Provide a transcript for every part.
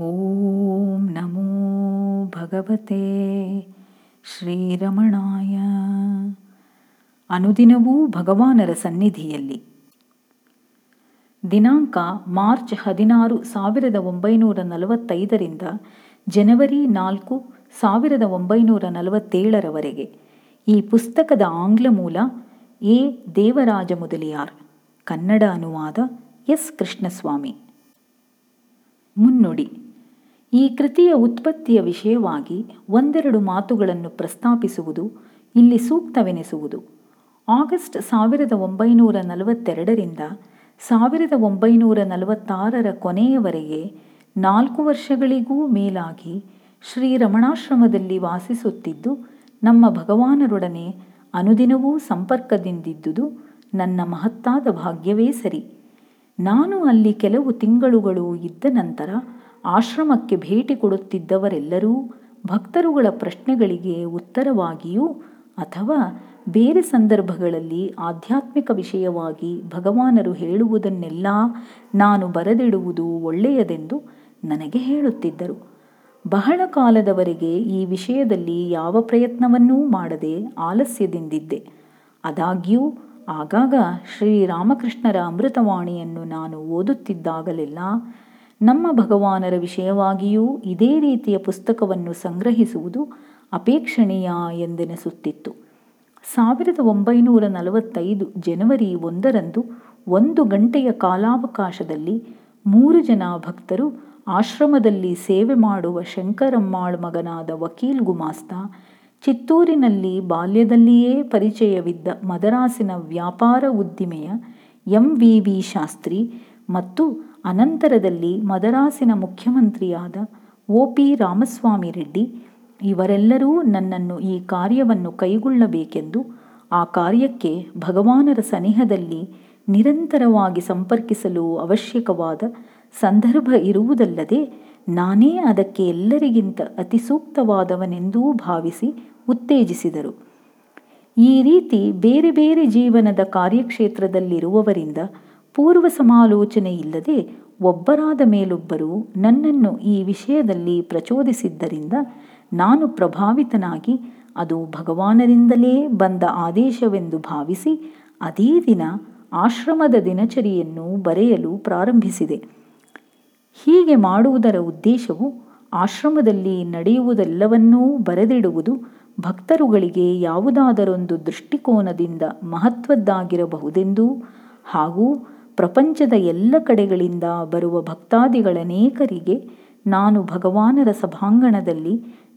ಓಂ ನಮೋ ಭಗವತೆ ಶ್ರೀರಮಣಾಯ. ಅನುದಿನವೂ ಭಗವಾನರ ಸನ್ನಿಧಿಯಲ್ಲಿ. ದಿನಾಂಕ ಮಾರ್ಚ್ ಹದಿನಾರು ಸಾವಿರದ ಒಂಬೈನೂರ ನಲವತ್ತೈದರಿಂದ ಜನವರಿ ನಾಲ್ಕು ಸಾವಿರದ ಒಂಬೈನೂರ ನಲವತ್ತೇಳರವರೆಗೆ ಈ ಪುಸ್ತಕದ ಆಂಗ್ಲ ಮೂಲ ಎ. ದೇವರಾಜ ಮುದಲಿಯಾರ್, ಕನ್ನಡ ಅನುವಾದ ಎಸ್. ಕೃಷ್ಣಸ್ವಾಮಿ. ಮುನ್ನುಡಿ. ಈ ಕೃತಿಯ ಉತ್ಪತ್ತಿಯ ವಿಷಯವಾಗಿ ಒಂದೆರಡು ಮಾತುಗಳನ್ನು ಪ್ರಸ್ತಾಪಿಸುವುದು, ಇಲ್ಲಿ ಸೂಕ್ತವೆನಿಸುವುದು. ಆಗಸ್ಟ್ ಸಾವಿರದ ಒಂಬೈನೂರ ನಲವತ್ತೆರಡರಿಂದ ಸಾವಿರದ ಒಂಬೈನೂರ ನಲವತ್ತಾರರ ಕೊನೆಯವರೆಗೆ ನಾಲ್ಕು ವರ್ಷಗಳಿಗೂ ಮೇಲಾಗಿ ಶ್ರೀರಮಣಾಶ್ರಮದಲ್ಲಿ ವಾಸಿಸುತ್ತಿದ್ದು, ನಮ್ಮ ಭಗವಾನರೊಡನೆ ಅನುದಿನವೂ ಸಂಪರ್ಕದಿಂದಿದ್ದುದು ನನ್ನ ಮಹತ್ತಾದ ಭಾಗ್ಯವೇ ಸರಿ. ನಾನು ಅಲ್ಲಿ ಕೆಲವು ತಿಂಗಳುಗಳು ಇದ್ದ ನಂತರ ಆಶ್ರಮಕ್ಕೆ ಭೇಟಿ ಕೊಡುತ್ತಿದ್ದವರೆಲ್ಲರೂ ಭಕ್ತರುಗಳ ಪ್ರಶ್ನೆಗಳಿಗೆ ಉತ್ತರವಾಗಿಯೂ ಅಥವಾ ಬೇರೆ ಸಂದರ್ಭಗಳಲ್ಲಿ ಆಧ್ಯಾತ್ಮಿಕ ವಿಷಯವಾಗಿ ಭಗವಾನರು ಹೇಳುವುದನ್ನೆಲ್ಲ ನಾನು ಬರೆದಿಡುವುದು ಒಳ್ಳೆಯದೆಂದು ನನಗೆ ಹೇಳುತ್ತಿದ್ದರು. ಬಹಳ ಕಾಲದವರೆಗೆ ಈ ವಿಷಯದಲ್ಲಿ ಯಾವ ಪ್ರಯತ್ನವನ್ನೂ ಮಾಡದೆ ಆಲಸ್ಯದಿಂದಿದ್ದೆ. ಆದಾಗ್ಯೂ ಆಗಾಗ ಶ್ರೀರಾಮಕೃಷ್ಣರ ಅಮೃತವಾಣಿಯನ್ನು ನಾನು ಓದುತ್ತಿದ್ದಾಗಲೆಲ್ಲ ನಮ್ಮ ಭಗವಾನರ ವಿಷಯವಾಗಿಯೂ ಇದೇ ರೀತಿಯ ಪುಸ್ತಕವನ್ನು ಸಂಗ್ರಹಿಸುವುದು ಅಪೇಕ್ಷಣೀಯ ಎಂದೆನಿಸುತ್ತಿತ್ತು. ಸಾವಿರದ ಒಂಬೈನೂರ ನಲವತ್ತೈದು ಜನವರಿ ಒಂದರಂದು ಒಂದು ಗಂಟೆಯ ಕಾಲಾವಕಾಶದಲ್ಲಿ ಮೂರು ಜನ ಭಕ್ತರು ಆಶ್ರಮದಲ್ಲಿ ಸೇವೆ ಮಾಡುವ ಶಂಕರಮ್ಮಾಳ್ ಮಗನಾದ ವಕೀಲ್ ಗುಮಾಸ್ತ ಚಿತ್ತೂರಿನಲ್ಲಿ ಬಾಲ್ಯದಲ್ಲಿಯೇ ಪರಿಚಯವಿದ್ದ ಮದರಾಸಿನ ವ್ಯಾಪಾರ ಉದ್ದಿಮೆಯ ಎಂ ವಿ ಶಾಸ್ತ್ರಿ ಮತ್ತು ಅನಂತರದಲ್ಲಿ ಮದರಾಸಿನ ಮುಖ್ಯಮಂತ್ರಿಯಾದ ಒ ಪಿ ರಾಮಸ್ವಾಮಿ ರೆಡ್ಡಿ, ಇವರೆಲ್ಲರೂ ನನ್ನನ್ನು ಈ ಕಾರ್ಯವನ್ನು ಕೈಗೊಳ್ಳಬೇಕೆಂದು ಆ ಕಾರ್ಯಕ್ಕೆ ಭಗವಾನರ ಸನಿಹದಲ್ಲಿ ನಿರಂತರವಾಗಿ ಸಂಪರ್ಕಿಸಲು ಅವಶ್ಯಕವಾದ ಸಂದರ್ಭ ಇರುವುದಲ್ಲದೆ ನಾನೇ ಅದಕ್ಕೆ ಎಲ್ಲರಿಗಿಂತ ಅತಿ ಸೂಕ್ತವಾದವನೆಂದೂ ಭಾವಿಸಿ ಉತ್ತೇಜಿಸಿದರು. ಈ ರೀತಿ ಬೇರೆ ಬೇರೆ ಜೀವನದ ಕಾರ್ಯಕ್ಷೇತ್ರದಲ್ಲಿರುವವರಿಂದ ಪೂರ್ವ ಸಮಾಲೋಚನೆ ಇಲ್ಲದೆ ಒಬ್ಬರಾದ ಮೇಲೊಬ್ಬರು ನನ್ನನ್ನು ಈ ವಿಷಯದಲ್ಲಿ ಪ್ರಚೋದಿಸಿದ್ದರಿಂದ ನಾನು ಪ್ರಭಾವಿತನಾಗಿ ಅದು ಭಗವಾನರಿಂದಲೇ ಬಂದ ಆದೇಶವೆಂದು ಭಾವಿಸಿ ಅದೇ ದಿನ ಆಶ್ರಮದ ದಿನಚರಿಯನ್ನು ಬರೆಯಲು ಪ್ರಾರಂಭಿಸಿದೆ. ಹೀಗೆ ಮಾಡುವುದರ ಉದ್ದೇಶವು ಆಶ್ರಮದಲ್ಲಿ ನಡೆಯುವುದೆಲ್ಲವನ್ನೂ ಬರೆದಿಡುವುದು ಭಕ್ತರುಗಳಿಗೆ ಯಾವುದಾದರೊಂದು ದೃಷ್ಟಿಕೋನದಿಂದ ಮಹತ್ವದ್ದಾಗಿರಬಹುದೆಂದೂ ಹಾಗೂ ಪ್ರಪಂಚದ ಎಲ್ಲ ಕಡೆಗಳಿಂದ ಬರುವ ಭಕ್ತಾದಿಗಳನೇಕರಿಗೆ ನಾನು ಭಗವಾನರ ಸಭಾಂಗಣದಲ್ಲಿ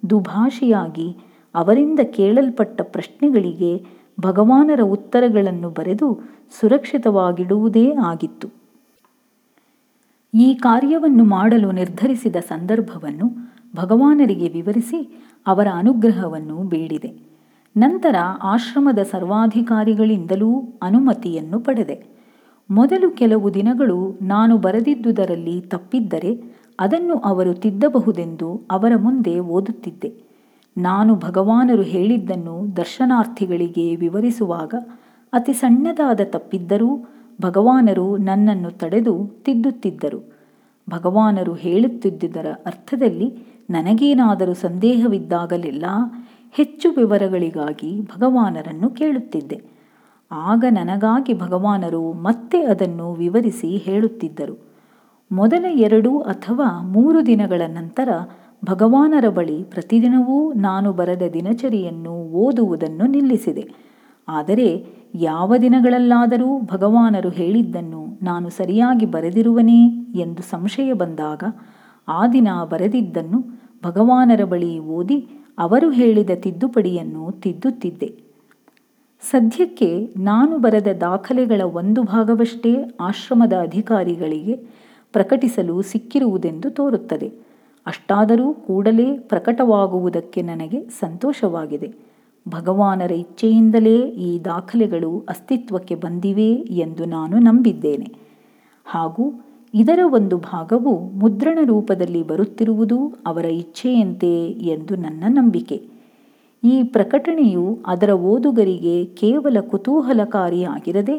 ದುಭಾಷಿಯಾಗಿ ಅವರಿಂದ ಕೇಳಲ್ಪಟ್ಟ ಪ್ರಶ್ನೆಗಳಿಗೆ ಭಗವಾನರ ಉತ್ತರಗಳನ್ನು ಬರೆದು ಸುರಕ್ಷಿತವಾಗಿಡುವುದೇ ಆಗಿತ್ತು. ಈ ಕಾರ್ಯವನ್ನು ಮಾಡಲು ನಿರ್ಧರಿಸಿದ ಸಂದರ್ಭವನ್ನು ಭಗವಾನರಿಗೆ ವಿವರಿಸಿ ಅವರ ಅನುಗ್ರಹವನ್ನು ಬೇಡಿದೆ. ನಂತರ ಆಶ್ರಮದ ಸರ್ವಾಧಿಕಾರಿಗಳಿಂದಲೂ ಅನುಮತಿಯನ್ನು ಪಡೆದೆ. ಮೊದಲು ಕೆಲವು ದಿನಗಳು ನಾನು ಬರೆದಿದ್ದುದರಲ್ಲಿ ತಪ್ಪಿದ್ದರೆ ಅದನ್ನು ಅವರು ತಿದ್ದಬಹುದೆಂದು ಅವರ ಮುಂದೆ ಓದುತ್ತಿದ್ದೆ. ನಾನು ಭಗವಾನರು ಹೇಳಿದ್ದನ್ನು ದರ್ಶನಾರ್ಥಿಗಳಿಗೆ ವಿವರಿಸುವಾಗ ಅತಿ ಸಣ್ಣದಾದ ತಪ್ಪಿದ್ದರೂ ಭಗವಾನರು ನನ್ನನ್ನು ತಡೆದು ತಿದ್ದುತ್ತಿದ್ದರು. ಭಗವಾನರು ಹೇಳುತ್ತಿದ್ದುದರ ಅರ್ಥದಲ್ಲಿ ನನಗೇನಾದರೂ ಸಂದೇಹವಿದ್ದಾಗಲೆಲ್ಲ ಹೆಚ್ಚು ವಿವರಗಳಿಗಾಗಿ ಭಗವಾನರನ್ನು ಕೇಳುತ್ತಿದ್ದೆ. ಆಗ ನನಗಾಗಿ ಭಗವಾನರು ಮತ್ತೆ ಅದನ್ನು ವಿವರಿಸಿ ಹೇಳುತ್ತಿದ್ದರು. ಮೊದಲ ಎರಡು ಅಥವಾ ಮೂರು ದಿನಗಳ ನಂತರ ಭಗವಾನರ ಬಳಿ ಪ್ರತಿದಿನವೂ ನಾನು ಬರೆದ ದಿನಚರಿಯನ್ನು ಓದುವುದನ್ನು ನಿಲ್ಲಿಸಿದೆ. ಆದರೆ ಯಾವ ದಿನಗಳಲ್ಲಾದರೂ ಭಗವಾನರು ಹೇಳಿದ್ದನ್ನು ನಾನು ಸರಿಯಾಗಿ ಬರೆದಿರುವನೇ ಎಂದು ಸಂಶಯ ಬಂದಾಗ ಆ ದಿನ ಬರೆದಿದ್ದನ್ನು ಭಗವಾನರ ಬಳಿ ಓದಿ ಅವರು ಹೇಳಿದ ತಿದ್ದುಪಡಿಯನ್ನು ತಿದ್ದುತ್ತಿದ್ದೆ. ಸದ್ಯಕ್ಕೆ ನಾನು ಬರೆದ ದಾಖಲೆಗಳ ಒಂದು ಭಾಗವಷ್ಟೇ ಆಶ್ರಮದ ಅಧಿಕಾರಿಗಳಿಗೆ ಪ್ರಕಟಿಸಲು ಸಿಕ್ಕಿರುವುದೆಂದು ತೋರುತ್ತದೆ. ಅಷ್ಟಾದರೂ ಕೂಡಲೇ ಪ್ರಕಟವಾಗುವುದಕ್ಕೆ ನನಗೆ ಸಂತೋಷವಾಗಿದೆ. ಭಗವಾನರ ಇಚ್ಛೆಯಿಂದಲೇ ಈ ದಾಖಲೆಗಳು ಅಸ್ತಿತ್ವಕ್ಕೆ ಬಂದಿವೆ ಎಂದು ನಾನು ನಂಬಿದ್ದೇನೆ. ಹಾಗೂ ಇದರ ಒಂದು ಭಾಗವು ಮುದ್ರಣ ರೂಪದಲ್ಲಿ ಬರುತ್ತಿರುವುದು ಅವರ ಇಚ್ಛೆಯಂತೆ ಎಂದು ನನ್ನ ನಂಬಿಕೆ. ಈ ಪ್ರಕಟಣೆಯು ಅದರ ಓದುಗರಿಗೆ ಕೇವಲ ಕುತೂಹಲಕಾರಿಯಾಗಿರದೆ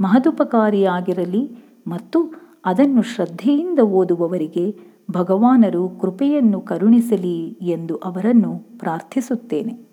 ಮಹದುಪಕಾರಿಯಾಗಿರಲಿ ಮತ್ತು ಅದನ್ನು ಶ್ರದ್ಧೆಯಿಂದ ಓದುವವರಿಗೆ ಭಗವಾನರು ಕೃಪೆಯನ್ನು ಕರುಣಿಸಲಿ ಎಂದು ಅವರನ್ನು ಪ್ರಾರ್ಥಿಸುತ್ತೇನೆ.